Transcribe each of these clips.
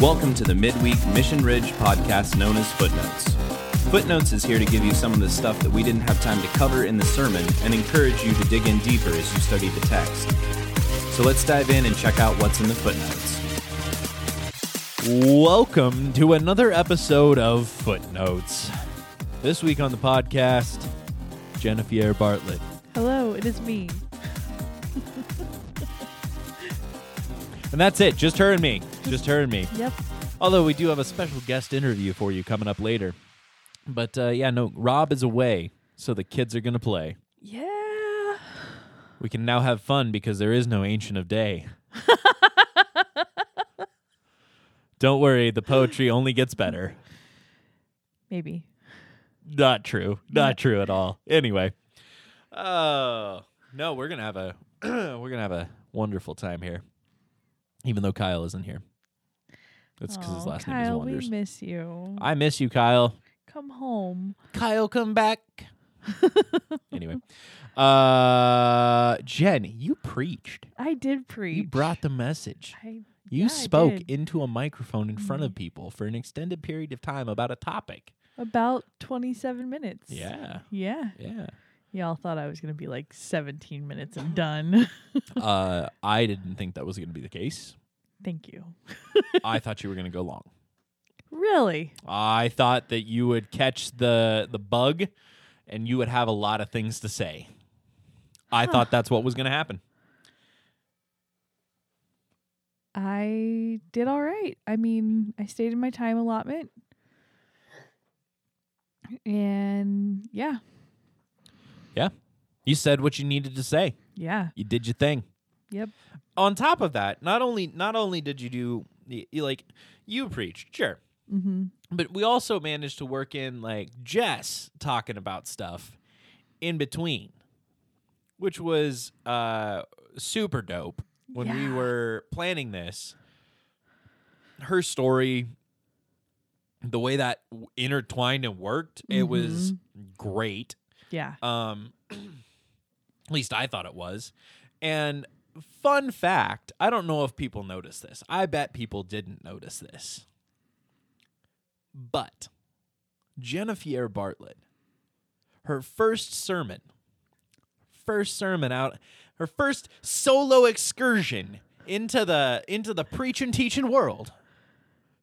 Welcome to the Midweek Mission Ridge podcast known as Footnotes. Footnotes is here to give you some of the stuff that we didn't have time to cover in the sermon and encourage you to dig in deeper as you study the text. So let's dive in and check out what's in the footnotes. Welcome to another episode of Footnotes. This week on the podcast, Jennifer Bartlett. Hello, it is me. And that's it, just her and me. Just her and me. Yep. Although we do have a special guest interview for you coming up later. But uh, yeah, no, Rob is away, so the kids are going to play. Yeah. We can now have fun because there is no Ancient of Day. Don't worry, the poetry only gets better. Maybe. Not true. Not true at all. Anyway. Oh, no, we're going to have a we're going to have a wonderful time here. Even though Kyle isn't here. That's because his last Kyle, name is Wonders. we miss you. I miss you, Kyle. Come home. Kyle, come back. anyway. Uh Jen, you preached. I did preach. You brought the message. I, You yeah, I spoke did. into a microphone in front of people for an extended period of time about a topic. about 27 minutes. Yeah. Yeah. Yeah. Y'all thought I was going to be like 17 minutes and done. uh I didn't think that was going to be the case. Thank you. I thought you were going to go long. Really? I thought that you would catch the the bug and you would have a lot of things to say. I Huh. thought that's what was going to happen. I did all right. I mean, I stayed in my time allotment. And yeah. Yeah. You said what you needed to say. Yeah. You did your thing. Yep. On top of that, not only not only did you do you like you preached, sure. Mhm. But we also managed to work in like Jess talking about stuff in between, which was uh super dope when we were planning this. Her story, the way that intertwined and worked, it was great. Yeah. Um, at least I thought it was. And fun fact, I don't know if people noticed this. I bet people didn't notice this. But Jennifer Bartlett, her first sermon, first sermon out, her first solo excursion into the into the preach and teaching world.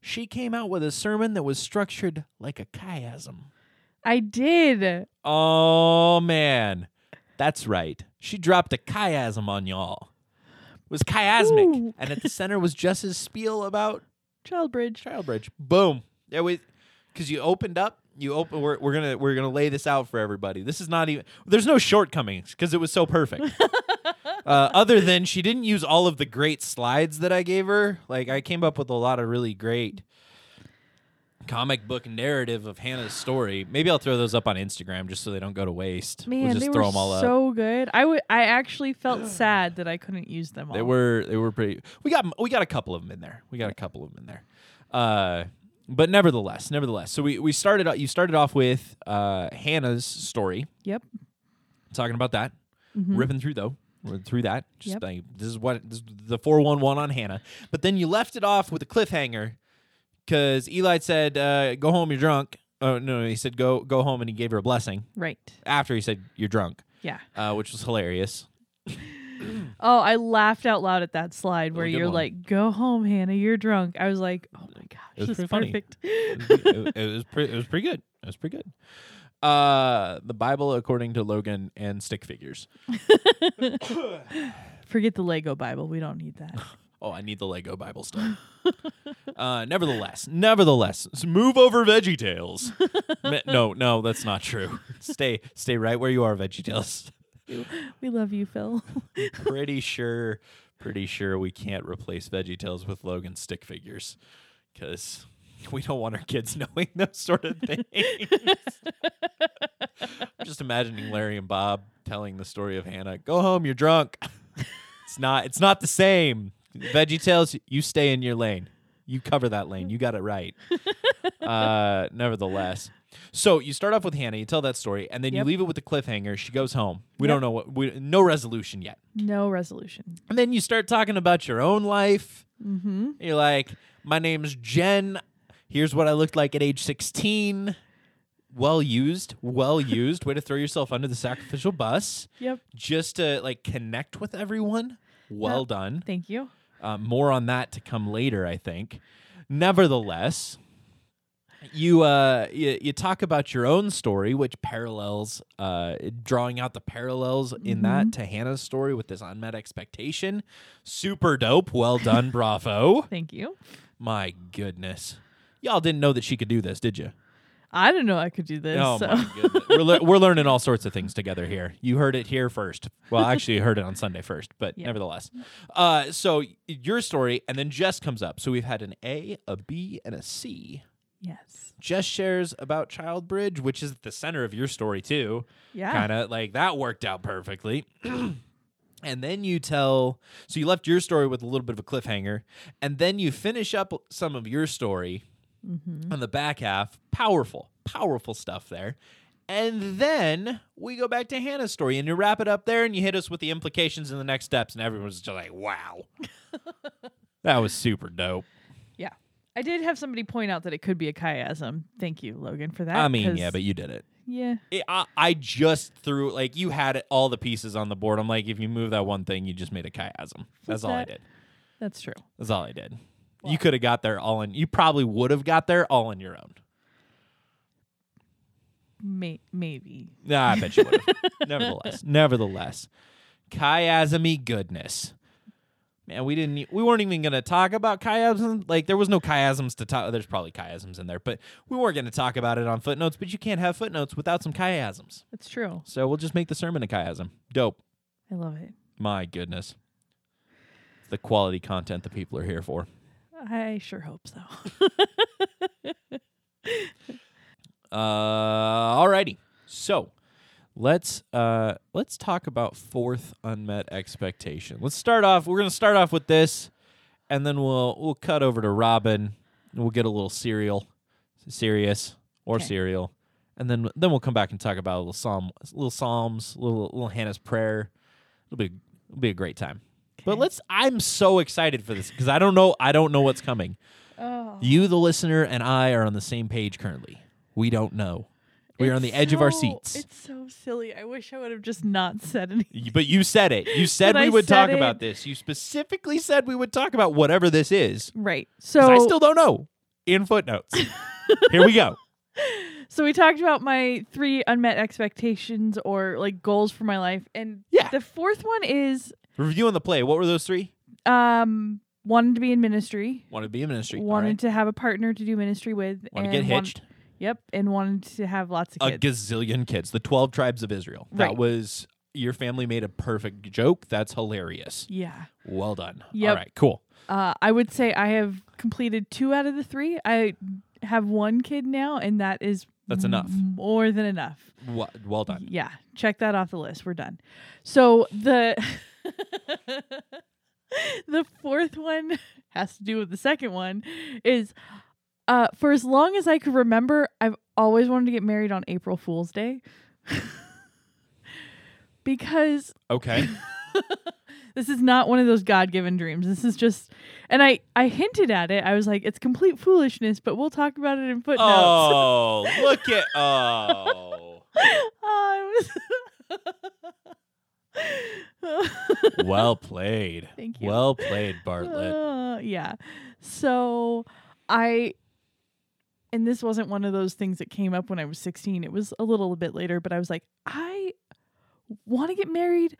She came out with a sermon that was structured like a chiasm. I did. Oh man, that's right. She dropped a chiasm on y'all. Was chiasmic, Ooh. and at the center was Jess's spiel about child bridge. Childbridge. Childbridge. Boom. It we, because you opened up. You open. We're, we're gonna we're gonna lay this out for everybody. This is not even. There's no shortcomings because it was so perfect. uh, other than she didn't use all of the great slides that I gave her. Like I came up with a lot of really great comic book narrative of Hannah's story. Maybe I'll throw those up on Instagram just so they don't go to waste. Man, we'll just they throw were them all up. so good. I would. I actually felt sad that I couldn't use them all. They were they were pretty. We got we got a couple of them in there. We got a couple of them in there. Uh, but nevertheless, nevertheless. So we we started. You started off with uh, Hannah's story, Yep. talking about that, Mhm. ripping through though. Through that. Just Yep. like this is what this is the four one one on Hannah. But then you left it off with a cliffhanger because Eli said, uh, "Go home, you're drunk." Oh no, he said, "Go go home," and he gave her a blessing Right. after he said, "You're drunk," Yeah. uh, which was hilarious. Oh, I laughed out loud at that slide where you're one. like, "Go home, Hannah. You're drunk." I was like, "Oh my gosh, It was this is funny. perfect." it, it was pretty. It was pretty good. It was pretty good. Uh, the Bible according to Logan and stick figures. Forget the Lego Bible. We don't need that. Oh, I need the Lego Bible stuff. uh, nevertheless, nevertheless, move over Veggie Tales. No, no, that's not true. stay, stay right where you are, Veggie Tales. we love you, Phil. pretty sure, pretty sure we can't replace Veggie Tales with Logan stick figures because we don't want our kids knowing those sort of things. I'm just imagining Larry and Bob telling the story of Hannah. Go home, you're drunk. it's not. It's not the same. Veggie Tales, you stay in your lane. You cover that lane. You got it right. uh, nevertheless, so you start off with Hannah. You tell that story, and then you leave it with the cliffhanger. She goes home. We Yep. don't know what. We, no resolution yet. No resolution. And then you start talking about your own life. Mm-hmm. You're like, my name's Jen. Here's what I looked like at age 16. Well used, well used. Way to throw yourself under the sacrificial bus Yep. just to like connect with everyone. Well Yep. done. Thank you. Uh, more on that to come later, I think. Nevertheless, you uh you, you talk about your own story, which parallels uh drawing out the parallels in that to Hannah's story with this unmet expectation. Super dope. Well done, bravo. Thank you. My goodness. Y'all didn't know that she could do this, did you? I didn't know I could do this. Oh so. my goodness. we're, le- we're learning all sorts of things together here. You heard it here first. Well, actually, you heard it on Sunday first, but Yeah. nevertheless. Uh, so your story, and then Jess comes up. So we've had an A, a B, and a C. yes. Jess shares about Child Bridge, which is at the center of your story too. Yeah. Kind of like that worked out perfectly. and then you tell, so you left your story with a little bit of a cliffhanger, and then you finish up some of your story Mm-hmm. on the back half. Powerful, powerful stuff there. And then we go back to Hannah's story, and you wrap it up there, and you hit us with the implications and the next steps, and everyone's just like, "Wow, that was super dope." Yeah. I did have somebody point out that it could be a chiasm. Thank you, Logan, for that. I mean, yeah, but you did it. yeah. it, I, I just threw like you had it, all the pieces on the board. I'm like, if you move that one thing, you just made a chiasm. That's all I did. That's true. That's all I did. You could have got there all in. You probably would have got there all on your own. May- maybe. Nah, I bet you would have. nevertheless, nevertheless, chiasmy goodness. Man, we didn't. We weren't even gonna talk about chiasms. Like there was no chiasms to talk. There's probably chiasms in there, but we weren't gonna talk about it on footnotes. But you can't have footnotes without some chiasms. That's true. So we'll just make the sermon a chiasm. Dope. I love it. My goodness. The quality content the people are here for. I sure hope so. Uh alrighty. So let's uh let's talk about fourth unmet expectation. Let's start off we're gonna start off with this and then we'll we'll cut over to Robin and we'll get a little serial serious or Okay. serial. And then then we'll come back and talk about a little psalm little psalms, little little Hannah's prayer. It'll be it'll be a great time. But let's I'm so excited for this because I don't know I don't know what's coming. Oh. You, the listener, and I are on the same page currently. We don't know. We are on the edge of our seats. It's so silly. I wish I would have just not said anything. But you said it. You said we I would said talk it. about this. You specifically said we would talk about whatever this is. Right. So I still don't know. In footnotes. Here we go. so we talked about my three unmet expectations or like goals for my life, and Yeah. the fourth one is Reviewing the play. What were those three? um wanted to be in ministry, Wanted to be in ministry. Wanted right. to have a partner to do ministry with, Want to get want- hitched. yep, and wanted to have lots of kids. A gazillion kids. The 12 tribes of Israel. That Right. was, your family made a perfect joke. That's hilarious. yeah. Well done. Yep. All right, cool. Uh, I would say I have completed two out of the three. I have one kid now, and that is That's enough. More than enough. Well, well done. Yeah, check that off the list. We're done. So the the fourth one has to do with the second one is uh for as long as I could remember, I've always wanted to get married on April Fool's Day. because Okay. this is not one of those god-given dreams. This is just and I I hinted at it. I was like it's complete foolishness, but we'll talk about it in footnotes. Oh, look at oh. I was Well played. Thank you. Well played, Bartlett. Uh, yeah. So I and this wasn't one of those things that came up when I was 16. It was a little bit later, but I was like, I want to get married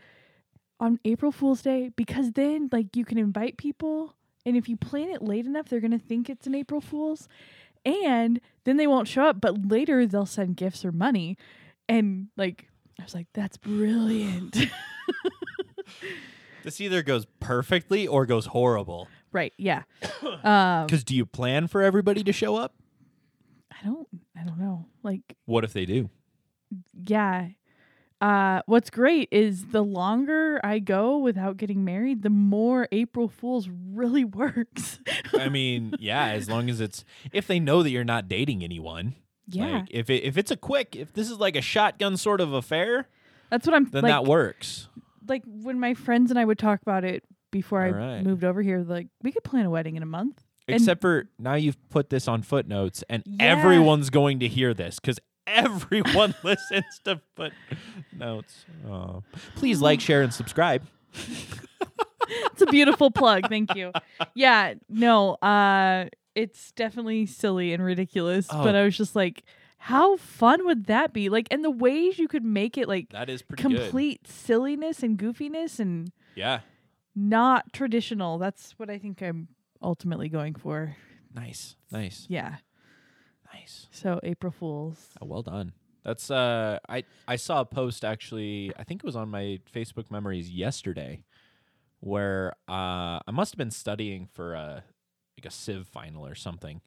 on April Fool's Day because then like you can invite people and if you plan it late enough, they're going to think it's an April Fool's and then they won't show up, but later they'll send gifts or money and like I was like, that's brilliant. This either goes perfectly or goes horrible. right. Yeah. Um, Because do you plan for everybody to show up? I don't I don't know. Like What if they do? yeah. Uh what's great is the longer I go without getting married, the more April Fools really works. I mean, yeah, as long as it's if they know that you're not dating anyone. yeah. Like if it, if it's a quick, if this is like a shotgun sort of affair, That's what I'm then like that works. Like when my friends and I would talk about it before I right. moved over here. Like we could plan a wedding in a month. And- Except for now you've put this on footnotes and Yeah. everyone's going to hear this because everyone listens to footnotes. Oh. Please like, share, and subscribe. it's a beautiful plug. Thank you. Yeah, no, uh, it's definitely silly and ridiculous. But Oh. I was just like, how fun would that be? Like, and the ways you could make it like That is pretty good. complete silliness and goofiness and Yeah. not traditional. That's what I think I'm ultimately going for. Nice. Nice. Yeah. Nice. So April Fools. Oh, well done. That's uh I I saw a post actually, I think it was on my Facebook memories yesterday where uh I must have been studying for a like a civ final or something.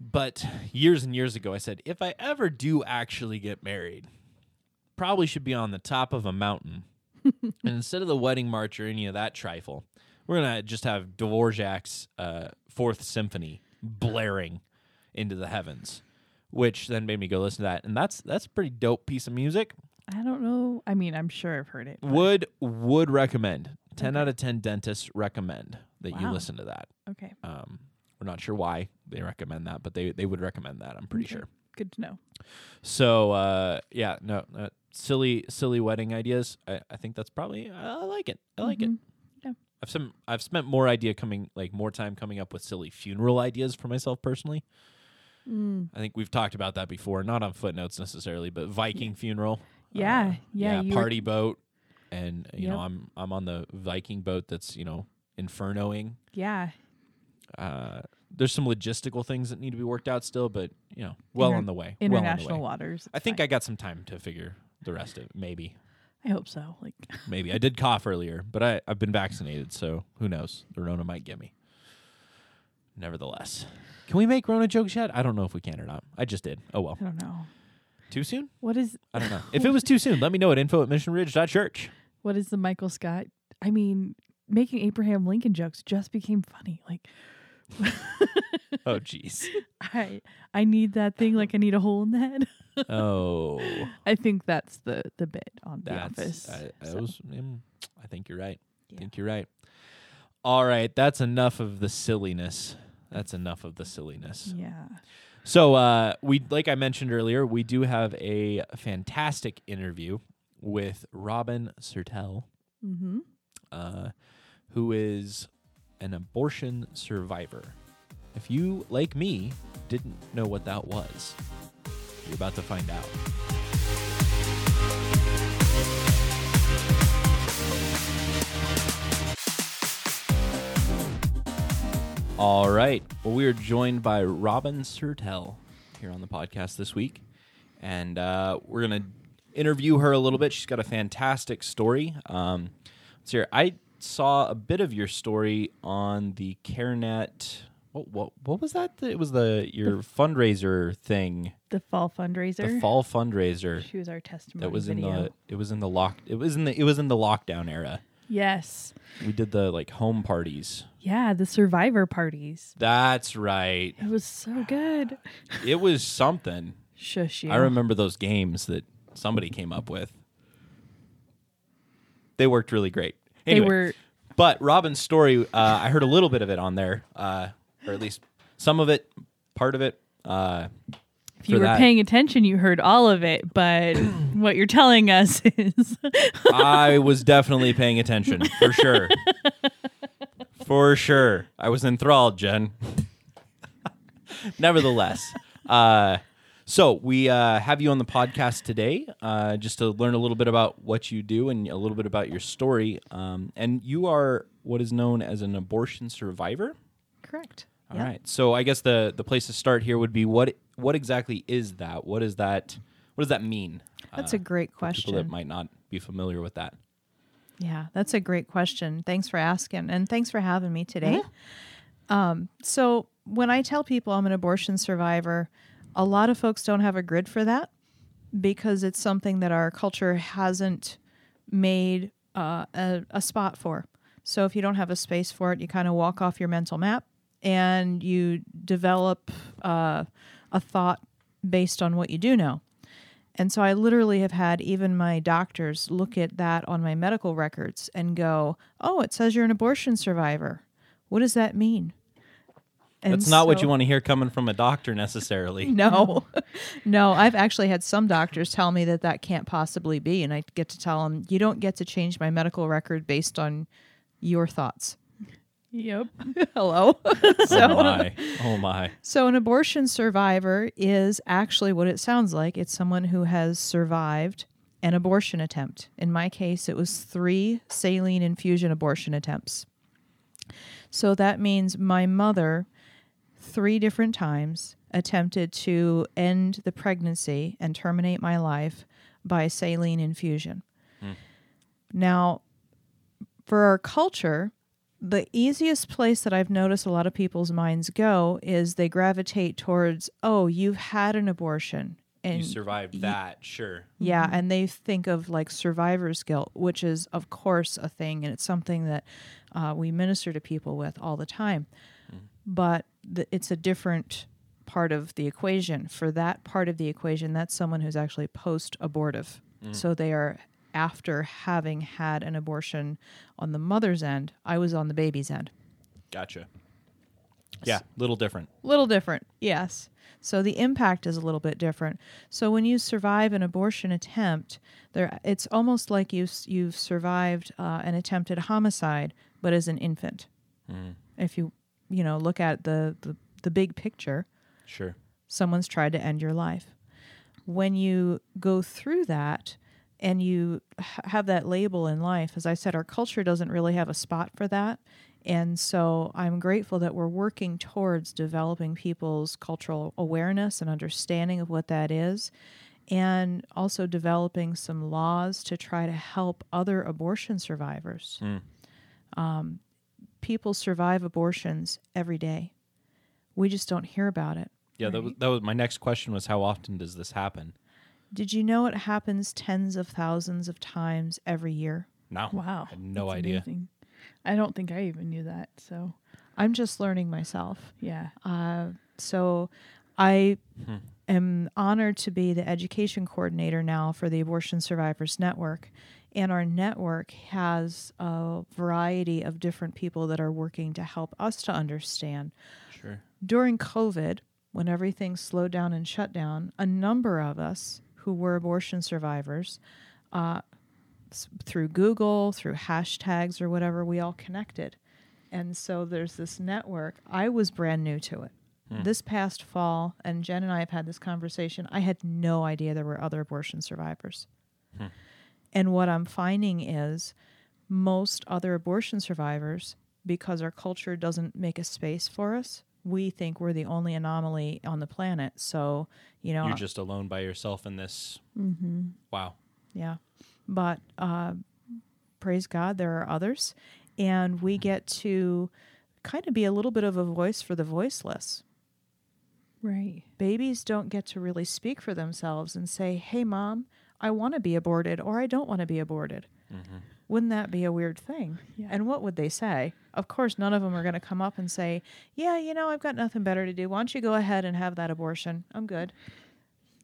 But years and years ago I said if I ever do actually get married, probably should be on the top of a mountain. and instead of the wedding march or any of that trifle, we're going to just have Dvorak's uh, Fourth Symphony blaring into the heavens which then made me go listen to that and that's that's a pretty dope piece of music I don't know. I mean, I'm sure I've heard it. but- would would recommend 10 Okay. out of 10 dentists recommend that you Wow. listen to that Okay. um we're not sure why they recommend that but they they would recommend that i'm pretty Okay. sure Good to know. so uh yeah no uh, silly silly wedding ideas i, I think that's probably i like it i like it Mhm. Yeah. I've some I've spent more idea coming like more time coming up with silly funeral ideas for myself personally. Mm. I think we've talked about that before, not on footnotes necessarily, but Viking funeral. Yeah, uh, yeah, were- party boat, and you know I'm I'm on the Viking boat that's you know infernoing. Yeah. Uh, there's some logistical things that need to be worked out still, but you know, well Inter- on the way. well on the International way. waters. I think fine. I got some time to figure the rest of it. Maybe, I hope so. Like, maybe I did cough earlier, but I I've been vaccinated, so who knows? The Rona might get me. Nevertheless, can we make Rona jokes yet? I don't know if we can or not. I just did. Oh well. I don't know. Too soon? What is I don't know. if it was too soon, let me know at info at missionridge.church. what is the Michael Scott? I mean, making Abraham Lincoln jokes just became funny. Like, Oh, jeez. I I need that thing like I need a hole in the head. Oh, I think that's the the bit on The. Office. I, I, so, was, mm, I think you're right. I think you're right. All right. That's enough of the silliness. That's enough of the silliness. Yeah. So, uh, we like I mentioned earlier, we do have a fantastic interview with Robin Sertel, Mm-hmm. uh, who is an abortion survivor. If you, like me, didn't know what that was, you're about to find out. All right. Well, we are joined by Robin Sertel here on the podcast this week. And uh, we're going to interview her a little bit. She's got a fantastic story. Um, let's hear. I saw a bit of your story on the CareNet. What, what, what was that? It was the your fundraiser thing, The fall fundraiser. the fall fundraiser. She was our testimony That was in video. the it was in the lock it was in the it was in the lockdown era. yes. We did the like home parties. Yeah, the survivor parties. That's right. It was so good. It was something. Shush you. I remember those games that somebody came up with. They worked really great. They Anyway, were but Robin's story, uh, I heard a little bit of it on there, uh, or at least some of it, part of it. Uh, if you were that. paying attention you heard all of it, but what you're telling us is I was definitely paying attention for sure. for sure. I was enthralled, Jen. Nevertheless, uh, so we uh, have you on the podcast today uh, just to learn a little bit about what you do and a little bit about your story. Um, and you are what is known as an abortion survivor. correct. All right. So I guess the the place to start here would be what what exactly is that? What is that? What does that mean? That's uh, a great for People that might not be familiar with that. Yeah, that's a great question. Thanks for asking, and thanks for having me today. Mm-hmm. Um, so, when I tell people I'm an abortion survivor, a lot of folks don't have a grid for that because it's something that our culture hasn't made uh, a, a spot for. So, if you don't have a space for it, you kind of walk off your mental map and you develop uh, a thought based on what you do know. And so I literally have had even my doctors look at that on my medical records and go, "Oh, it says you're an abortion survivor. What does that mean?" And That's not what you want to hear coming from a doctor necessarily. No, no. I've actually had some doctors tell me that that can't possibly be, and I get to tell them, "You don't get to change my medical record based on your thoughts." Yep. Hello. Oh so, my. Oh my. so an abortion survivor is actually what it sounds like. It's someone who has survived an abortion attempt. In my case, it was three saline infusion abortion attempts. So that means my mother, three different times, attempted to end the pregnancy and terminate my life by saline infusion. Hmm. Now, for our culture, the easiest place that I've noticed a lot of people's minds go is they gravitate towards, oh, you've had an abortion. And You survived that, sure. yeah, mm-hmm. and they think of like survivor's guilt, which is, of course, a thing, and it's something that uh, we minister to people with all the time. Hmm. But it's a different part of the equation. For that part of the equation, that's someone who's actually post abortive. So they are after having had an abortion on the mother's end. I was on the baby's end. Gotcha. Yeah, little different. little different yes so the impact is a little bit different so when you survive an abortion attempt there it's almost like you you've survived uh, an attempted homicide but as an infant if you you know look at the, the the big picture. Sure. someone's tried to end your life. When you go through that and you have that label in life as i said our culture doesn't really have a spot for that. And so i'm grateful that we're working towards developing people's cultural awareness and understanding of what that is and also developing some laws to try to help other abortion survivors. Um, people survive abortions every day we just don't hear about it Yeah, that was, that was my next question was how often does this happen? Did you know it happens tens of thousands of times every year? No. Wow. I had no That's idea. amazing. I don't think I even knew that. So I'm just learning myself. yeah. Uh, so I am honored to be the education coordinator now for the Abortion Survivors Network. And our network has a variety of different people that are working to help us to understand. Sure. During COVID, when everything slowed down and shut down, a number of us who were abortion survivors, uh, s- through Google, through hashtags or whatever, we all connected. And so there's this network. I was brand new to it. This past fall, and Jen and I have had this conversation, I had no idea there were other abortion survivors. And what I'm finding is most other abortion survivors, because our culture doesn't make a space for us, we think we're the only anomaly on the planet. So, you know, You're just alone by yourself in this. Wow. yeah. But uh, praise God, there are others. And we get to kind of be a little bit of a voice for the voiceless. Right. Babies don't get to really speak for themselves and say, hey, mom, I want to be aborted or I don't want to be aborted. Mm-hmm. Wouldn't that be a weird thing? Yeah. And what would they say? Of course, none of them are going to come up and say, yeah, you know, I've got nothing better to do. Why don't you go ahead and have that abortion? I'm good.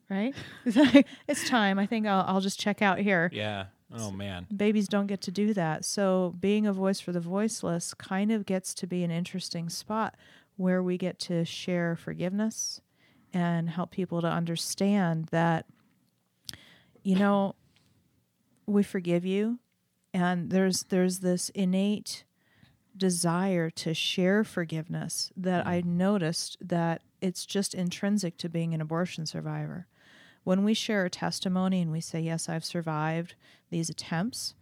Right? It's it's time. I think I'll, I'll just check out here. Yeah. Oh man. babies don't get to do that. So being a voice for the voiceless kind of gets to be an interesting spot where we get to share forgiveness and help people to understand that you know we forgive you and there's there's this innate desire to share forgiveness that I mm-hmm. noticed that it's just intrinsic to being an abortion survivor. When we share a testimony and we say, Yes, I've survived these attempts,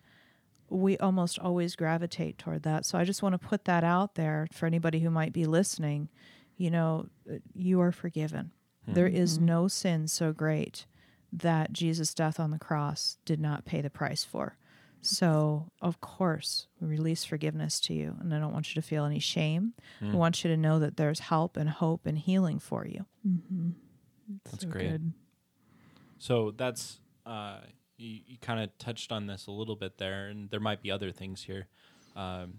we almost always gravitate toward that. So I just want to put that out there for anybody who might be listening. You know, uh, you are forgiven. There hmm. is hmm. no sin so great that Jesus' death on the cross did not pay the price for. So, of course, we release forgiveness to you. And I don't want you to feel any shame. I want you to know that there's help and hope and healing for you. That's So great. good. So that's uh, you, you kind of touched on this a little bit there, and there might be other things here. Um,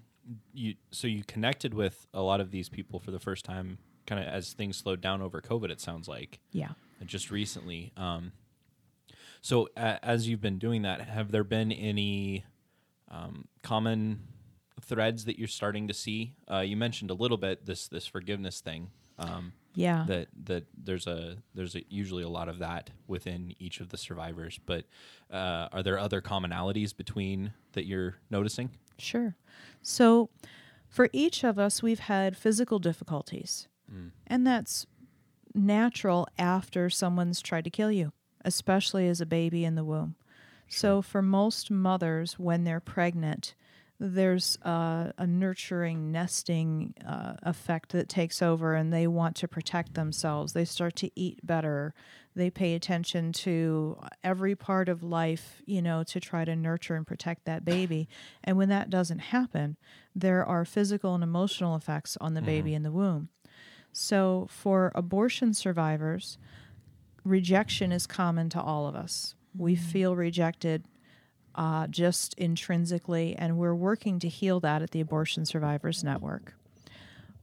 you so you connected with a lot of these people for the first time, kind of as things slowed down over COVID. It sounds like Yeah. just recently. Um, So, uh, as you've been doing that, have there been any um, common threads that you're starting to see? Uh, you mentioned a little bit this this forgiveness thing. Um, Yeah. that that there's a there's a, usually a lot of that within each of the survivors. But uh, are there other commonalities between that you're noticing? Sure. So, for each of us, we've had physical difficulties, and that's natural after someone's tried to kill you, especially as a baby in the womb. So, for most mothers, when they're pregnant, there's uh, a nurturing, nesting uh, effect that takes over, and they want to protect themselves. They start to eat better. They pay attention to every part of life, you know, to try to nurture and protect that baby. And when that doesn't happen, there are physical and emotional effects on the baby in the womb. So, for abortion survivors, rejection is common to all of us. We feel rejected uh, just intrinsically, and we're working to heal that at the Abortion Survivors Network.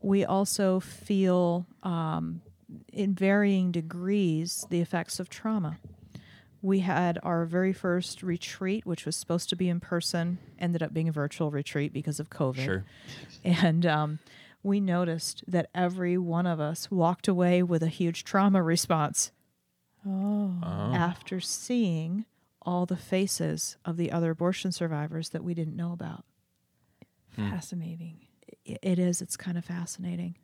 We also feel, um, in varying degrees, the effects of trauma. We had our very first retreat, which was supposed to be in person, ended up being a virtual retreat because of COVID. Sure. And um, we noticed that every one of us walked away with a huge trauma response Oh. after seeing all the faces of the other abortion survivors that we didn't know about. Hmm. Fascinating. I- It is, it's kind of fascinating.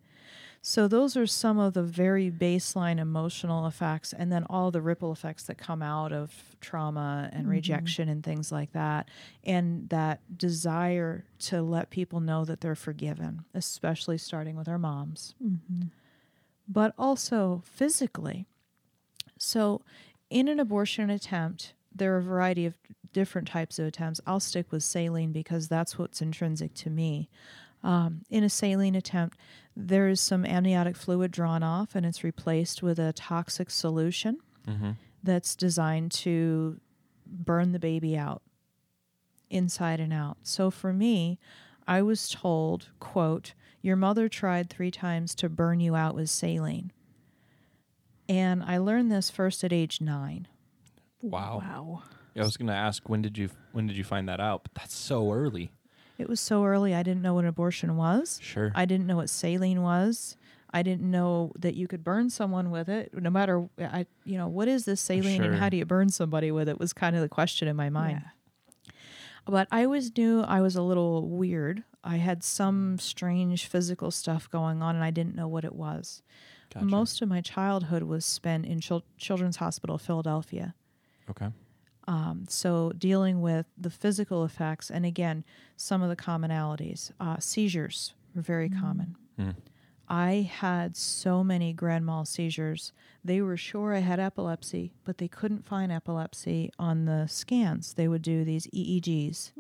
So, those are some of the very baseline emotional effects, and then all the ripple effects that come out of trauma and mm-hmm. rejection and things like that. And that desire to let people know that they're forgiven, especially starting with our moms. Mm-hmm. But also physically. So, in an abortion attempt, there are a variety of different types of attempts. I'll stick with saline because that's what's intrinsic to me. Um, in a saline attempt, there is some amniotic fluid drawn off and it's replaced with a toxic solution that's designed to burn the baby out inside and out. So for me, I was told, quote, your mother tried three times to burn you out with saline. And I learned this first at age nine. Wow. Wow. Yeah, I was going to ask when did you when did you find that out? But that's so early. It was so early, I didn't know what an abortion was. Sure. I didn't know what saline was. I didn't know that you could burn someone with it. No matter, I, you know, what is this saline Sure. and how do you burn somebody with it was kind of the question in my mind. Yeah. But I always knew I was a little weird. I had some strange physical stuff going on and I didn't know what it was. Gotcha. Most of my childhood was spent in Chil- Children's Hospital Philadelphia. okay. Um, so dealing with the physical effects, and again, some of the commonalities. Uh, seizures were very common. Mm. I had so many grand mal seizures. They were sure I had epilepsy, but they couldn't find epilepsy on the scans. They would do these EEGs,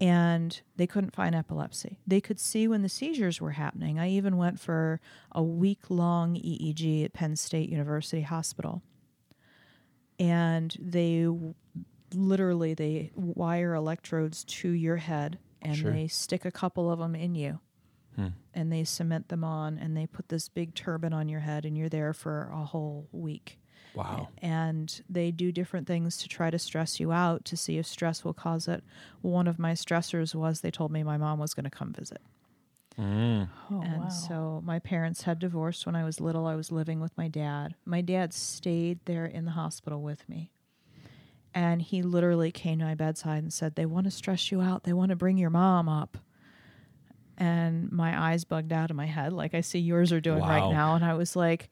and they couldn't find epilepsy. They could see when the seizures were happening. I even went for a week long EEG at Penn State University Hospital and they literally they wire electrodes to your head and Sure. they stick a couple of them in you Hmm. and they cement them on and they put this big turban on your head and you're there for a whole week Wow. and they do different things to try to stress you out to see if stress will cause it one of my stressors was they told me my mom was going to come visit Mm. Oh, and wow. so my parents had divorced when I was little. I was living with my dad. My dad stayed there in the hospital with me. And he literally came to my bedside and said, They want to stress you out. They want to bring your mom up. And my eyes bugged out of my head, like I see yours are doing Wow. right now. And I was like,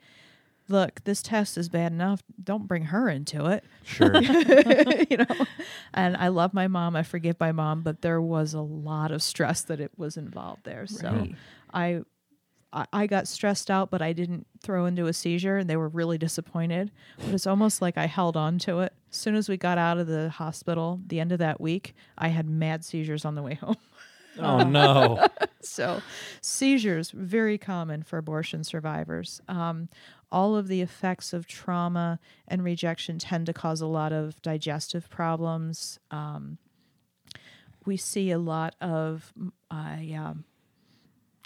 Look, this test is bad enough. Don't bring her into it. Sure. you know? And i love my mom. I forgive my mom but there was a lot of stress that it was involved there. So Right. I, I i got stressed out but i didn't throw into a seizure and they were really disappointed. But it's almost like i held on to it. As soon as we got out of the hospital the end of that week i had mad seizures on the way home. Oh no. so seizures very common for abortion survivors. Um, all of the effects of trauma and rejection tend to cause a lot of digestive problems um, we see a lot of mm, I, um,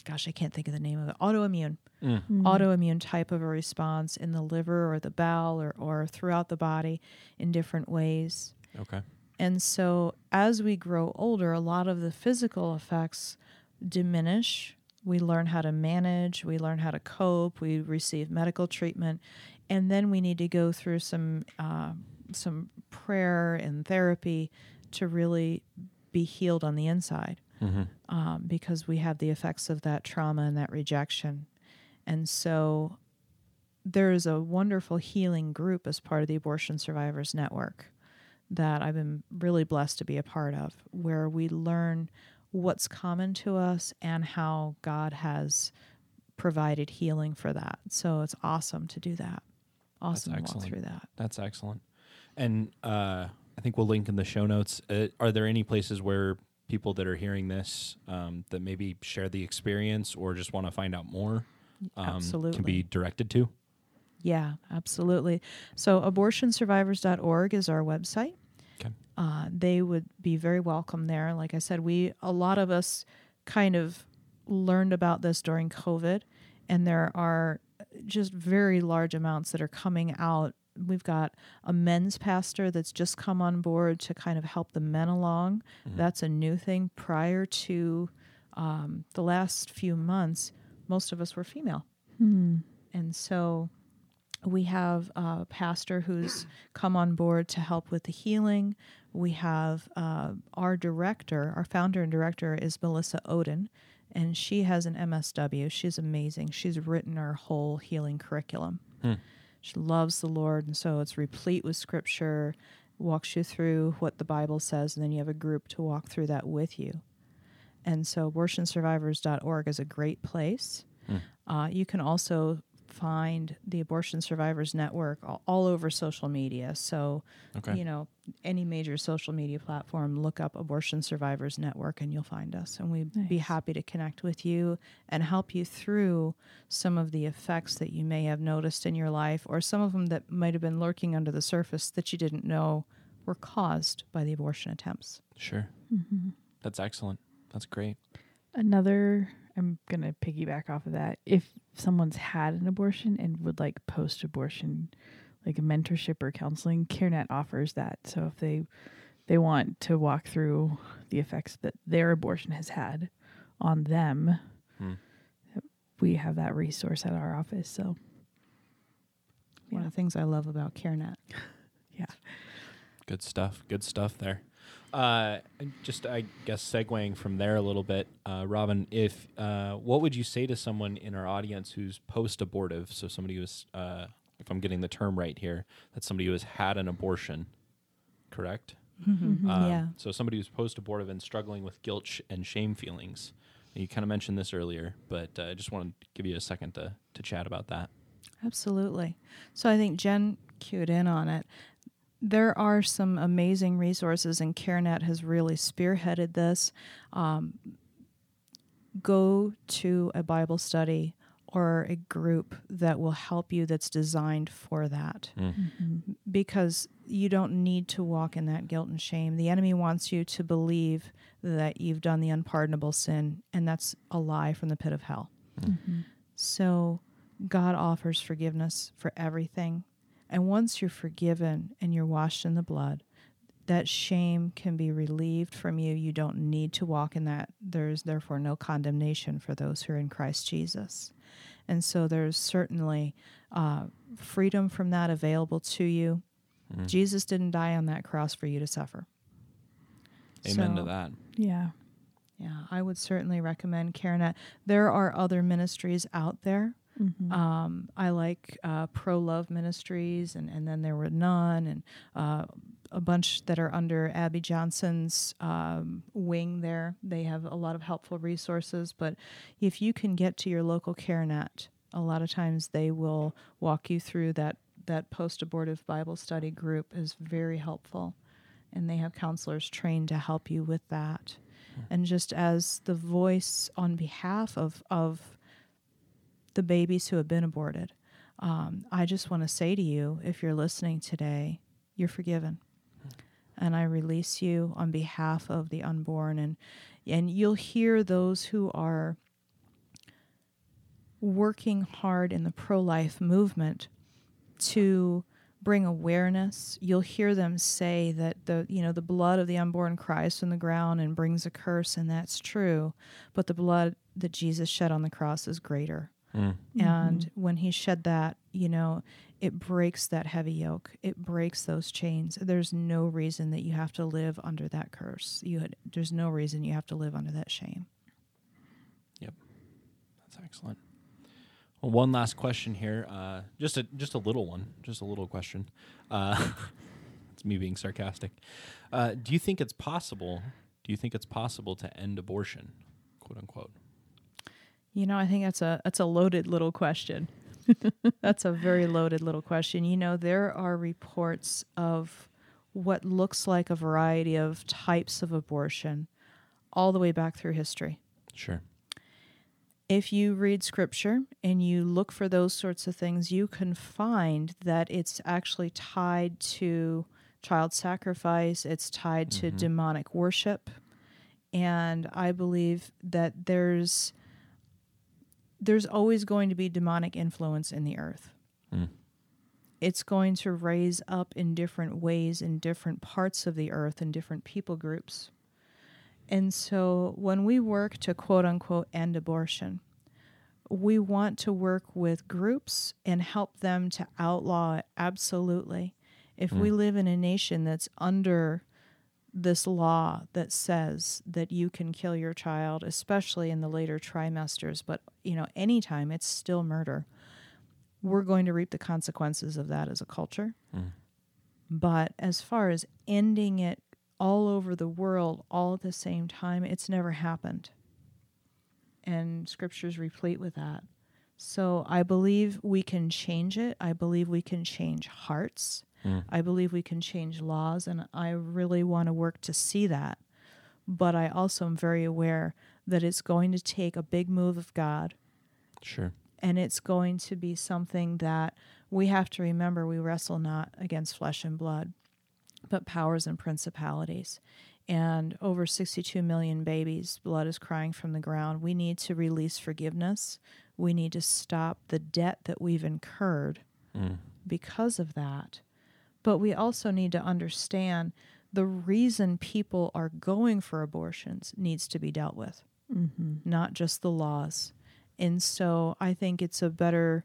gosh, I can't think of the name of it. Autoimmune, Mm. autoimmune type of a response in the liver or the bowel or, or throughout the body in different ways. Okay. And so as we grow older, a lot of the physical effects diminish. We learn how to manage, we learn how to cope, we receive medical treatment, and then we need to go through some uh, some prayer and therapy to really be healed on the inside Mm-hmm. um, because we have the effects of that trauma and that rejection. And so there is a wonderful healing group as part of the Abortion Survivors Network that I've been really blessed to be a part of, where we learn what's common to us and how God has provided healing for that. So it's awesome to do that. Awesome to walk through that. That's excellent. And uh, I think we'll link in the show notes. Uh, are there any places where people that are hearing this um, that maybe share the experience or just want to find out more um, can be directed to? Yeah, absolutely. So abortionsurvivors.org is our website. Okay. Uh, they would be very welcome there. Like I said, we a lot of us kind of learned about this during COVID, and there are just very large amounts that are coming out. We've got a men's pastor that's just come on board to kind of help the men along. That's a new thing. Prior to um, the last few months, most of us were female. And so we have a pastor who's come on board to help with the healing. We have uh, our director, our founder and director is Melissa Ohden, and she has an MSW. She's amazing. She's written our whole healing curriculum. She loves the Lord, and so it's replete with scripture, walks you through what the Bible says, and then you have a group to walk through that with you. And so abortionsurvivors.org is a great place. Uh, you can also find the Abortion Survivors Network all, all over social media. So, Okay. you know, any major social media platform, look up Abortion Survivors Network and you'll find us. And we'd be happy to connect with you and help you through some of the effects that you may have noticed in your life or some of them that might have been lurking under the surface that you didn't know were caused by the abortion attempts. Sure. Mm-hmm. That's excellent. That's great. Another, I'm going to piggyback off of that. If someone's had an abortion and would like post abortion, like a mentorship or counseling, CareNet offers that. So if they they want to walk through the effects that their abortion has had on them, Hmm. we have that resource at our office. So One of the things I love about CareNet. yeah, Good stuff. Good stuff there. Uh, just I guess segueing from there a little bit, uh, Robin, if uh, what would you say to someone in our audience who's post-abortive? So somebody who's, uh, if I'm getting the term right here, that's somebody who has had an abortion, correct? Um, yeah. So somebody who's post-abortive and struggling with guilt sh- and shame feelings. You kind of mentioned this earlier, but uh, I just wanted to give you a second to to chat about that. Absolutely. So I think Jen cued in on it. There are some amazing resources, and CareNet has really spearheaded this. Um, go to a Bible study or a group that will help you that's designed for that mm. mm-hmm. because you don't need to walk in that guilt and shame. The enemy wants you to believe that you've done the unpardonable sin, and that's a lie from the pit of hell. Mm. Mm-hmm. So, God offers forgiveness for everything. And once you're forgiven and you're washed in the blood, that shame can be relieved from you. You don't need to walk in that. There's therefore no condemnation for those who are in Christ Jesus. And so there's certainly uh, freedom from that available to you. Jesus didn't die on that cross for you to suffer. Amen to that. yeah, Yeah, I would certainly recommend CareNet. There are other ministries out there. Um, I like uh, Pro Love Ministries, and, and then there were none, and uh, a bunch that are under Abby Johnson's um, wing there. They have a lot of helpful resources. But if you can get to your local CareNet, a lot of times they will walk you through that, that post abortive Bible study group is very helpful. And they have counselors trained to help you with that. And just as the voice on behalf of, of the babies who have been aborted, um, I just want to say to you if you're listening today, you're forgiven. And I release you on behalf of the unborn. And, and you'll hear those who are working hard in the pro life movement to bring awareness. You'll hear them say that the you know the blood of the unborn cries from the ground and brings a curse, and that's true. But the blood that Jesus shed on the cross is greater. Mm. And when he shed that, you know, it breaks that heavy yoke. It breaks those chains. There's no reason that you have to live under that curse. You had, there's no reason you have to live under that shame. Yep, that's excellent. Well, one last question here. Uh, just a just a little one. Just a little question. Uh, it's me being sarcastic. Uh, do you think it's possible? Do you think it's possible to end abortion, quote unquote? You know, I think that's a that's a loaded little question. that's a very loaded little question. You know, there are reports of what looks like a variety of types of abortion all the way back through history. Sure. If you read scripture and you look for those sorts of things, you can find that it's actually tied to child sacrifice, it's tied to Mhm. demonic worship. And I believe that there's there's always going to be demonic influence in the earth. Mm. It's going to raise up in different ways in different parts of the earth and different people groups. And so when we work to quote unquote end abortion, we want to work with groups and help them to outlaw it absolutely. If we Mm. live in a nation that's under this law that says that you can kill your child, especially in the later trimesters, but you know, anytime it's still murder. We're going to reap the consequences of that as a culture. Mm. But as far as ending it all over the world all at the same time, it's never happened. And scripture's replete with that. So I believe we can change it. I believe we can change hearts. Mm. I believe we can change laws, and I really want to work to see that. But I also am very aware that it's going to take a big move of God, Sure. and it's going to be something that we have to remember we wrestle not against flesh and blood, but powers and principalities. And over 62 million babies, blood is crying from the ground. We need to release forgiveness. We need to stop the debt that we've incurred Mm. because of that. But we also need to understand the reason people are going for abortions needs to be dealt with, Mm-hmm. not just the laws. And so I think it's a better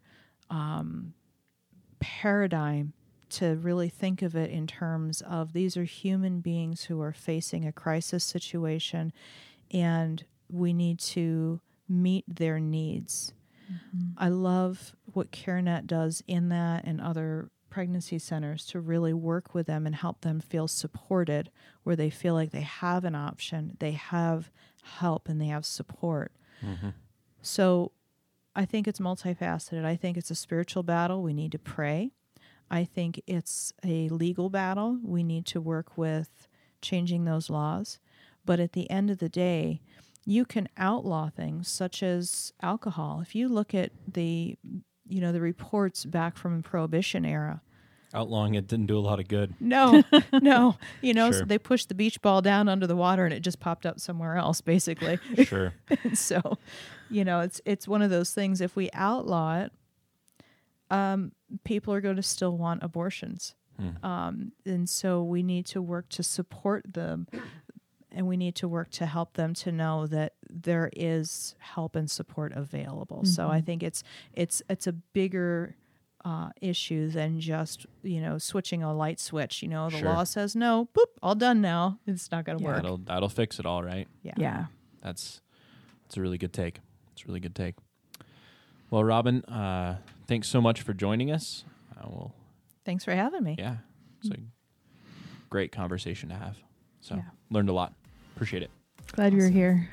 um, paradigm to really think of it in terms of these are human beings who are facing a crisis situation and we need to meet their needs. I love what CareNet does in that and other pregnancy centers to really work with them and help them feel supported where they feel like they have an option, they have help, and they have support. Mhm. So I think it's multifaceted. I think it's a spiritual battle. We need to pray. I think it's a legal battle. We need to work with changing those laws. But at the end of the day, you can outlaw things such as alcohol. If you look at the you know the reports back from the prohibition era Outlawing it didn't do a lot of good. no no you know so they pushed the beach ball down under the water and it just popped up somewhere else basically Sure. so you know it's it's one of those things if we outlaw it um people are going to still want abortions Hmm. um and so we need to work to support them and we need to work to help them to know that there is help and support available so i Mhm. think it's it's it's a bigger uh, issue than just you know switching a light switch you know the Sure. law says no boop all done now it's not going to Yeah. work That'll that'll fix it all, right? yeah Yeah. That's that's a really good take. It's a really good take. Well, Robin, uh, thanks so much for joining us. Uh, well, thanks for having me yeah, it's a great conversation to have. So Yeah. learned a lot. Appreciate it. Glad you're here.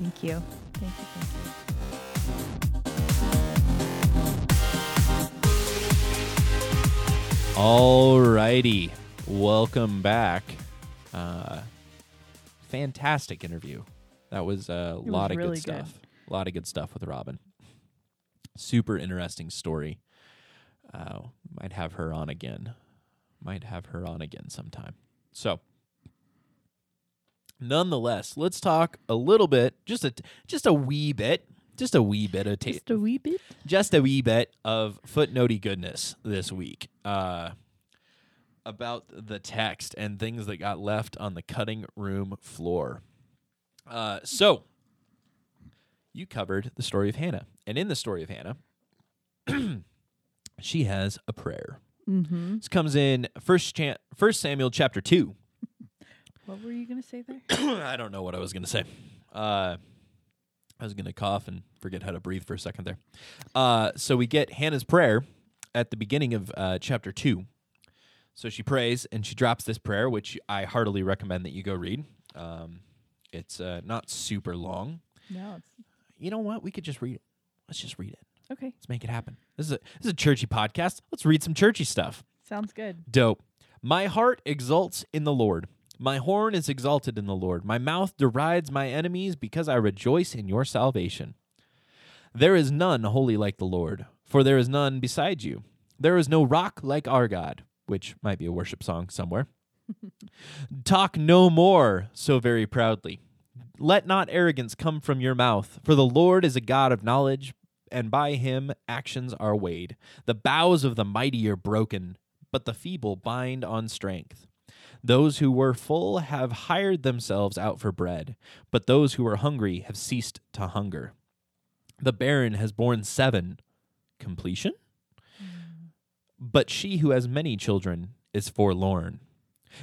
thank you thank you thank you Alrighty, welcome back. Uh, fantastic interview. That was a was lot of really good good. stuff. A lot of good stuff with Robin. Super interesting story. Uh, might have her on again. Might have her on again sometime. So, nonetheless, let's talk a little bit, just a just a wee bit, just a wee bit of ta- Just a wee bit. just a wee bit of footnotey goodness this week uh, about the text and things that got left on the cutting room floor. Uh, so, you covered the story of Hannah, and in the story of Hannah, she has a prayer. Mm-hmm. This comes in First, Chan- First Samuel chapter two. What were you gonna say there? I don't know what I was going to say. Uh, I was going to cough and forget how to breathe for a second there. Uh, so we get Hannah's prayer at the beginning of uh, chapter 2. So she prays and she drops this prayer, which I heartily recommend that you go read. Um, it's uh, not super long. no, it's You know what? We could just read it. Let's just read it. okay. Let's make it happen. This is a this is a churchy podcast. Let's read some churchy stuff. Sounds good. Dope. My heart exults in the Lord. My horn is exalted in the Lord. My mouth derides my enemies because I rejoice in your salvation. There is none holy like the Lord, for there is none beside you. There is no rock like our God, which might be a worship song somewhere. Talk no more so very proudly. Let not arrogance come from your mouth, for the Lord is a God of knowledge, and by him actions are weighed. The bows of the mighty are broken, but the feeble bind on strength. Those who were full have hired themselves out for bread, but those who were hungry have ceased to hunger. The barren has borne seven. Completion? But she who has many children is forlorn.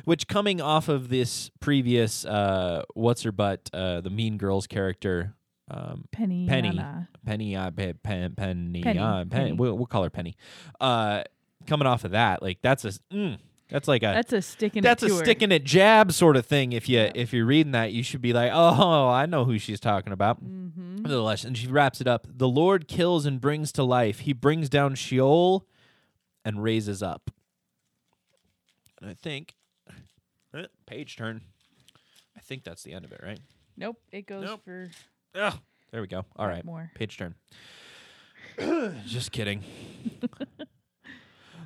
Which, coming off of this previous, uh, what's her butt, uh, the Mean Girls character, um, Penny. Penny. Anna. Penny, uh, pe- pen, penny, Penny, uh, pen, Penny. We'll, we'll call her Penny. Uh, coming off of that, like that's a, mm, that's like a, That's a sticking. that's a her. it jab sort of thing. If you Yeah. if you're reading that, you should be like, oh, I know who she's talking about. Mm-hmm. Nevertheless, and she wraps it up. The Lord kills and brings to life. He brings down Sheol and raises up. And I think, eh, page turn. I think that's the end of it, right? Nope. It goes Nope. for Oh, there we go. All right, more. page turn. Just kidding.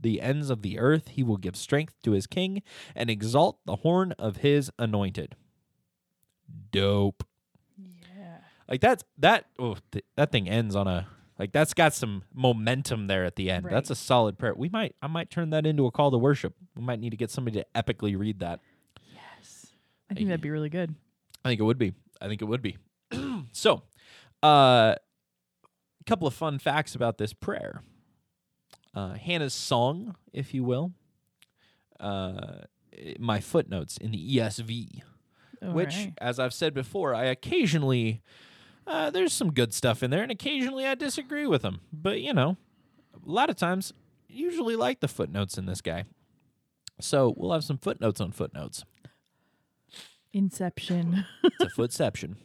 the ends of the earth. He will give strength to his king and exalt the horn of his anointed. Dope. yeah. Like that's that oh th- that thing ends on a like that's got some momentum there at the end. Right. That's a solid prayer. We might I might turn that into a call to worship. We might need to get somebody to epically read that. Yes. I think that'd be really good. I think it would be. I think it would be. so, uh, a couple of fun facts about this prayer. Uh, Hannah's song, if you will. Uh, my footnotes in the ESV, All which, right. as I've said before, I occasionally uh, there's some good stuff in there, and occasionally I disagree with them. But you know, a lot of times, usually like the footnotes in this guy. So we'll have some footnotes on footnotes. Inception. It's a footception.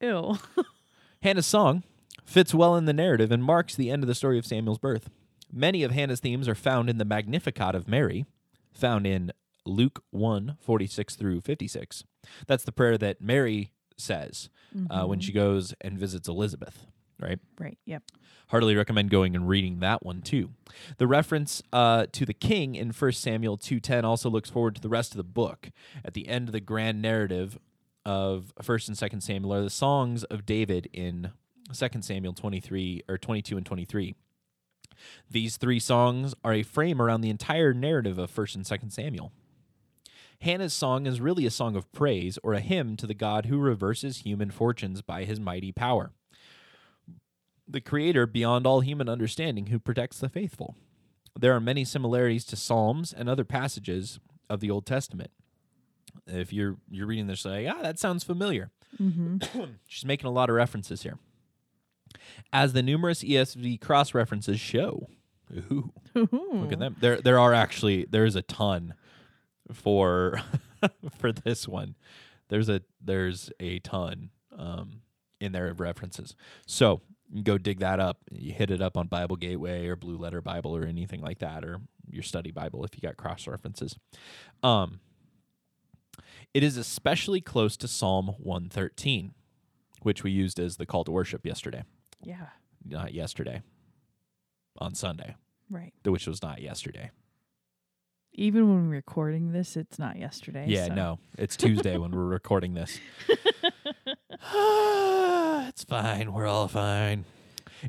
Ew. Hannah's song fits well in the narrative and marks the end of the story of Samuel's birth. Many of Hannah's themes are found in the Magnificat of Mary, found in Luke 1 46 through 56. That's the prayer that Mary says uh, when she goes and visits Elizabeth, right? Right. Yep. Heartily recommend going and reading that one too. The reference uh, to the king in 1 Samuel 2:10 also looks forward to the rest of the book. At the end of the grand narrative of 1st and 2nd Samuel are the songs of David in 2nd Samuel 23 or 22 and 23. These three songs are a frame around the entire narrative of 1st and 2nd Samuel. Hannah's song is really a song of praise or a hymn to the God who reverses human fortunes by his mighty power the creator beyond all human understanding who protects the faithful. There are many similarities to Psalms and other passages of the Old Testament. If you're you're reading this like, ah, that sounds familiar. She's making a lot of references here. As the numerous ESV cross references show. Ooh, look at them. There there are actually there's a ton for for this one. There's a there's a ton um, in there of references. So You go dig that up. You hit it up on Bible Gateway or Blue Letter Bible or anything like that, or your study Bible if you got cross references. Um, it is especially close to Psalm 113, which we used as the call to worship yesterday. Yeah. Not yesterday, on Sunday, Right. which was not yesterday. Even when we're recording this, it's not yesterday. Yeah, so- no, it's Tuesday when we're recording this. it's fine. We're all fine.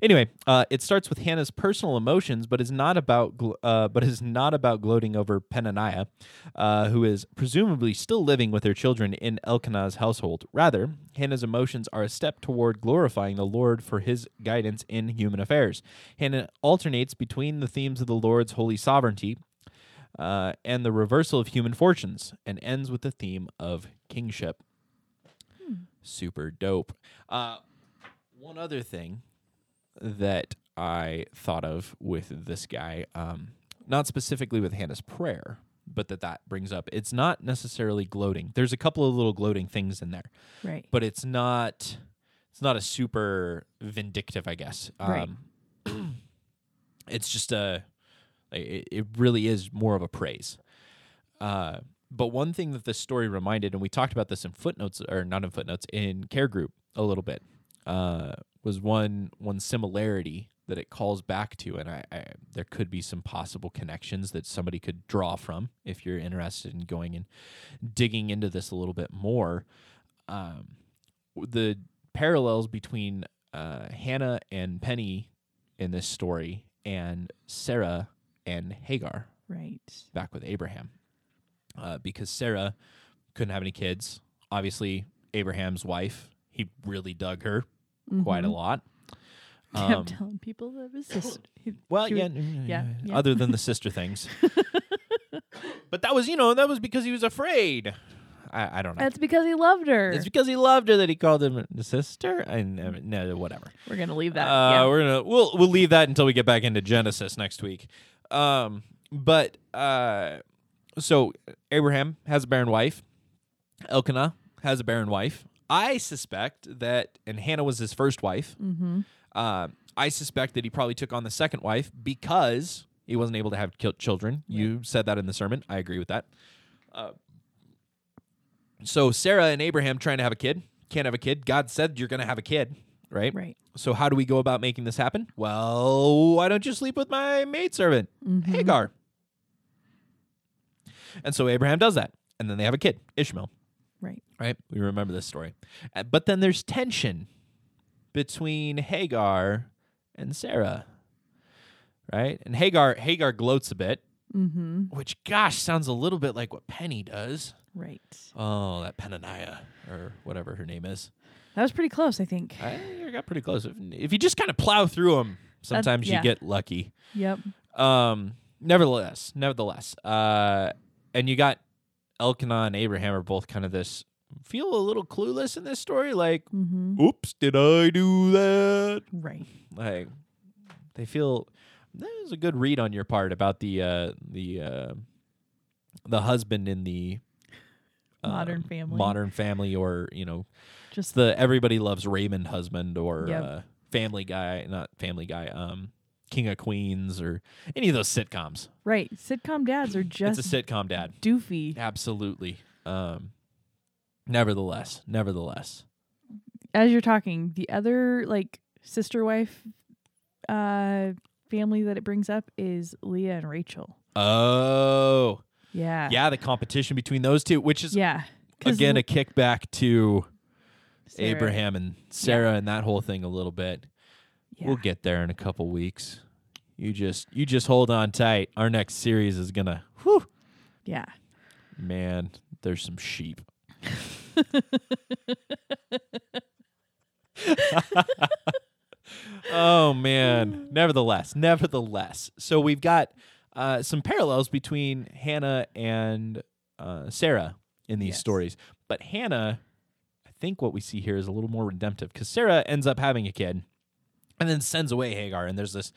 Anyway, uh, it starts with Hannah's personal emotions, but is not about gl- uh, but is not about gloating over Penaniah, uh, who is presumably still living with her children in Elkanah's household. Rather, Hannah's emotions are a step toward glorifying the Lord for His guidance in human affairs. Hannah alternates between the themes of the Lord's holy sovereignty uh, and the reversal of human fortunes, and ends with the theme of kingship. Super dope. Uh, one other thing that I thought of with this guy, um, not specifically with Hannah's prayer, but that that brings up, it's not necessarily gloating. There's a couple of little gloating things in there, Right. but it's not. It's not a super vindictive, I guess. Right. Um, it's just a. like, It, it really is more of a praise. Uh, but one thing that this story reminded, and we talked about this in footnotes, or not in footnotes, in care group a little bit, uh, was one one similarity that it calls back to, and I, I there could be some possible connections that somebody could draw from if you're interested in going and digging into this a little bit more. Um, the parallels between uh, Hannah and Penny in this story, and Sarah and Hagar Right. back with Abraham. Uh, because Sarah couldn't have any kids. Obviously, Abraham's wife, he really dug her quite a lot. Um, I'm telling people that was his sister. he- well, yeah, was- yeah, yeah. Other than the sister things, but that was, you know, that was because he was afraid. I, I don't know. That's because he loved her. It's because he loved her that he called him the sister. And uh, no, whatever. We're gonna leave that. Uh, yeah. We're gonna we'll we'll leave that until we get back into Genesis next week. Um, but uh, so Abraham has a barren wife. Elkanah has a barren wife. I suspect that, and Hannah was his first wife. Mm-hmm. Uh, I suspect that he probably took on the second wife because he wasn't able to have children. You said that in the sermon. I agree with that. Uh, so Sarah and Abraham trying to have a kid can't have a kid. God said you're going to have a kid, right? Right. So how do we go about making this happen? Well, why don't you sleep with my maidservant, Mm-hmm. Hagar? And so Abraham does that, and then they have a kid, Ishmael. Right. Right? We remember this story. Uh, But then there's tension between Hagar and Sarah. Right? And Hagar Hagar gloats a bit, Mm-hmm. which gosh sounds a little bit like what Penny does. Right. Oh, that Penaniah or whatever her name is. That was pretty close, I think. I I got pretty close. If, if you just kind of plow through them, sometimes yeah. you get lucky. Yep. Um, nevertheless, nevertheless, uh, and you got Elkanah and Abraham are both kind of this feel a little clueless in this story. Like, Mm-hmm. oops, did I do that? Right. Like, they feel that was a good read on your part about the uh, the uh, the husband in the uh, Modern Family. modern family, or you know, Just the everybody loves Raymond husband or Yep. uh, Family Guy, not Family Guy, um, King of Queens or any of those sitcoms. right. Sitcom dads are just it's a sitcom, Dad. doofy. Absolutely. Um, nevertheless, nevertheless, As you're talking, the other like sister wife uh family that it brings up is Leah and Rachel. oh Yeah. yeah, the competition between those two, which is Yeah. again a kickback to Sarah- Abraham and Sarah and that whole thing a little bit. Yeah. We'll get there in a couple weeks. You just you just hold on tight. Our next series is gonna. Whew, yeah. Man, there's some sheep. oh man. Nevertheless, nevertheless. So we've got uh, some parallels between Hannah and uh, Sarah in these Yes. stories, but Hannah, I think what we see here is a little more redemptive because Sarah ends up having a kid, and then sends away Hagar, and there's this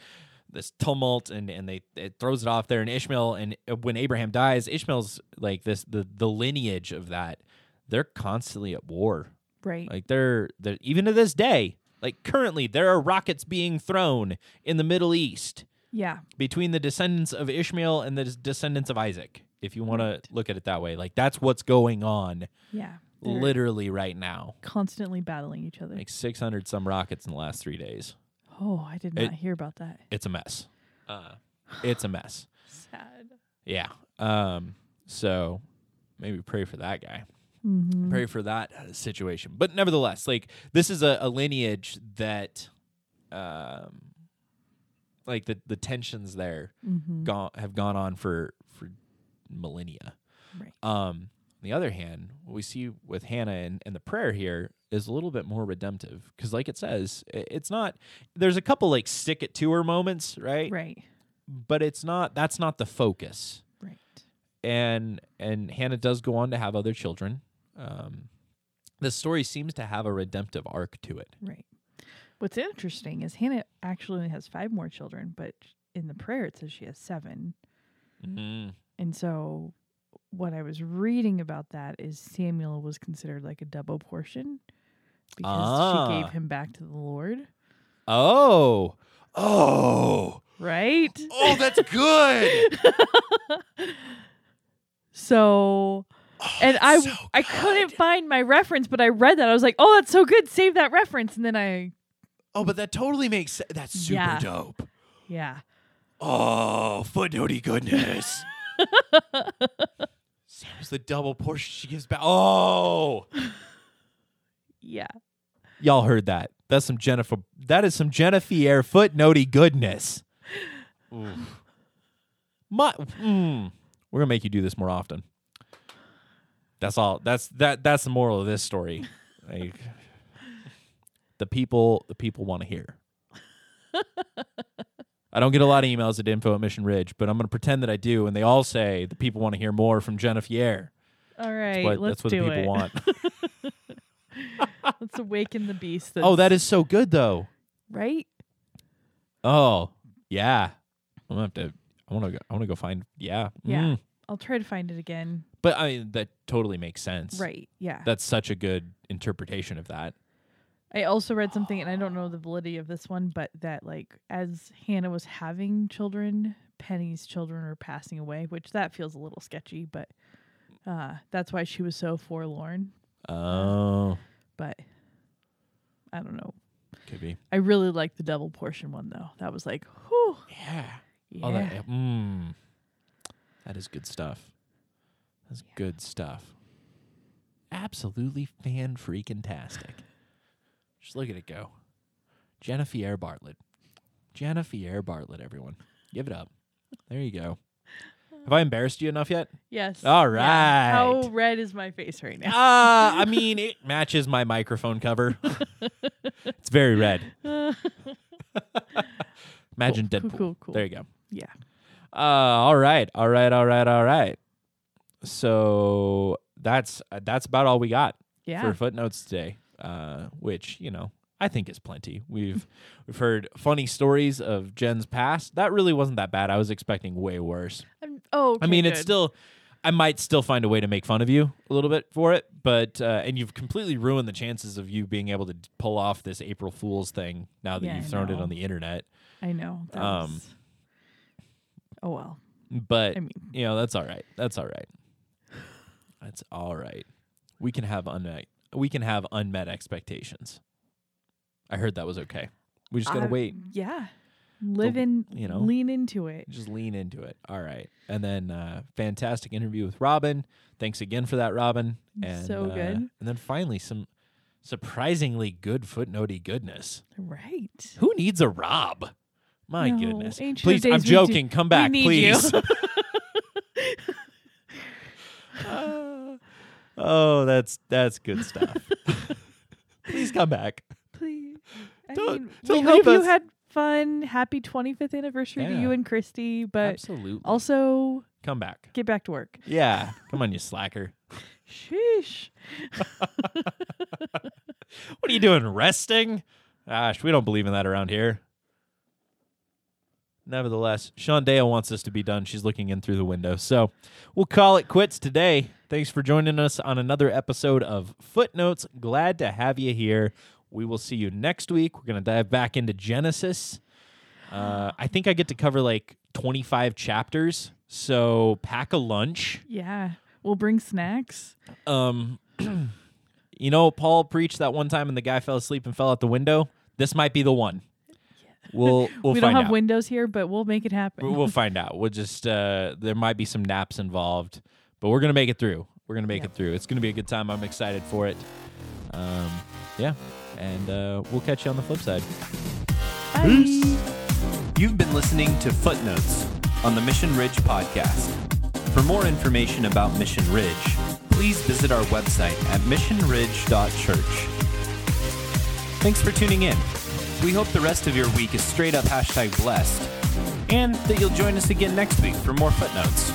this tumult and and they it throws it off there and Ishmael and uh, when Abraham dies Ishmael's like this the the lineage of that they're constantly at war Right. like they're they're even to this day Like currently, there are rockets being thrown in the Middle East Yeah. between the descendants of Ishmael and the descendants of Isaac. If you want to look at it that way, like that's what's going on Yeah. Literally right now. constantly battling each other. Like 600 some rockets in the last three days. Oh, I did it- not hear about that. It's a mess. Uh, it's a mess. Sad. Yeah. Um. So maybe pray for that guy. Mm-hmm. Pray for that uh, situation. But nevertheless, like this is a, a lineage that, um, like the the tensions there Mm-hmm. gone have gone on for for millennia. Right. Um. On the other hand, what we see with Hannah and, and the prayer here is a little bit more redemptive because, like it says, it's not. There's a couple like stick it to her moments, right? Right. But it's not. That's not the focus. Right. and and Hannah does go on to have other children. Um, the story seems to have a redemptive arc to it. Right. What's interesting is Hannah actually only has five more children, but in the prayer it says she has seven. Mm. And so what I was reading about that is Samuel was considered like a double portion because she Ah. gave him back to the Lord. Oh, oh, Right? oh! That's good. So and I Oh, so I couldn't find my reference, but I read that. I was like, "Oh, that's so good. Save that reference." And then I oh, but that totally makes sense. That's super Yeah. dope. yeah. Oh, footnotey goodness. Sam's the double portion she gives back. Oh, Yeah. y'all heard that? That's some Jennifer. That is some Jennifer footnotey goodness. Oof. My, mm, we're gonna make you do this more often. That's all. That's that. That's the moral of this story. Like, the people, the people want to hear. I don't get a lot of emails at info at Mission Ridge, but I'm gonna pretend that I do, and they all say the people want to hear more from Jennifer. All That's right, what, let's that's what do the people it. want. Let's awaken the beast. oh, that's- so good though. right. Oh, yeah. I'm gonna have to. I want to. go I want to go find. Yeah. Yeah. Mm. I'll try to find it again. But I mean, that totally makes sense. Right. Yeah. That's such a good interpretation of that. I also read something, and I don't know the validity of this one, but that like as Hannah was having children, Penny's children are passing away, which that feels a little sketchy, but uh, that's why she was so forlorn. Oh, But I don't know. could be. I really like the double portion one though. That was like, whew, Yeah. yeah, Oh, that. Mm, that is good stuff. That's good stuff. Absolutely fan freaking tastic. Just look at it go. Jennifer Bartlett. Jennifer Bartlett, everyone. Give it up. There you go. Have I embarrassed you enough yet? yes. All right. Yeah. How red is my face right now? Uh, I mean, it matches my microphone cover. it's very red. Imagine Cool, Deadpool. cool, cool, cool. There you go. yeah. Uh, all right, all right, all right, all right. So that's uh, that's about all we got Yeah. for footnotes today. Uh, which you know I think is plenty. We've we've heard funny stories of Jen's past. That really wasn't that bad. I was expecting way worse. I'm- oh, I mean, okay, it's still. I might still find a way to make fun of you a little bit for it, but uh, and you've completely ruined the chances of you being able to pull off this April Fool's thing now that Yeah, you've thrown it on the internet. I know. Um, was- oh well. But I mean, you know that's all right. That's all right. That's all right. We can have unmet. We can have unmet expectations. I heard that was okay. We just gotta I- wait. Yeah. Live in, you know. lean into it. Just lean into it. All right. And then uh, fantastic interview with Robin. Thanks again for that, Robin. And, So uh, good. and then finally some surprisingly good footnotey goodness. Right. Who needs a Rob? My No, goodness. Please, I'm we do- joking. Come back, please. Uh, oh, that's that's good stuff. please come back. Please. I Don't- mean, don't we hope leave you us. had fun. Happy 25th anniversary to Yeah. you and Christy, but Absolutely. also come back. get back to work. Yeah. Come on, you slacker. Sheesh. What are you doing? Resting? Gosh, we don't believe in that around here. Nevertheless, Sean Dale wants us to be done. She's looking in through the window. So we'll call it quits today. Thanks for joining us on another episode of Footnotes. Glad to have you here. We will see you next week. We're going to dive back into Genesis. Uh, I think I get to cover like 25 chapters. So pack a lunch. Yeah. We'll bring snacks. Um, you know, Paul preached that one time and the guy fell asleep and fell out the window. This might be the one. We'll we'll we don't have out. windows here, but we'll make it happen. We'll- we'll find out. We'll just uh, there might be some naps involved, but we're gonna make it through. We're gonna make it through. It's gonna be a good time. I'm excited for it. Um, yeah, and uh, we'll catch you on the flip side. Bye. You've been listening to Footnotes on the Mission Ridge podcast. For more information about Mission Ridge, please visit our website at missionridge.church. Thanks for tuning in. We hope the rest of your week is straight up hashtag blessed, and that you'll join us again next week for more footnotes.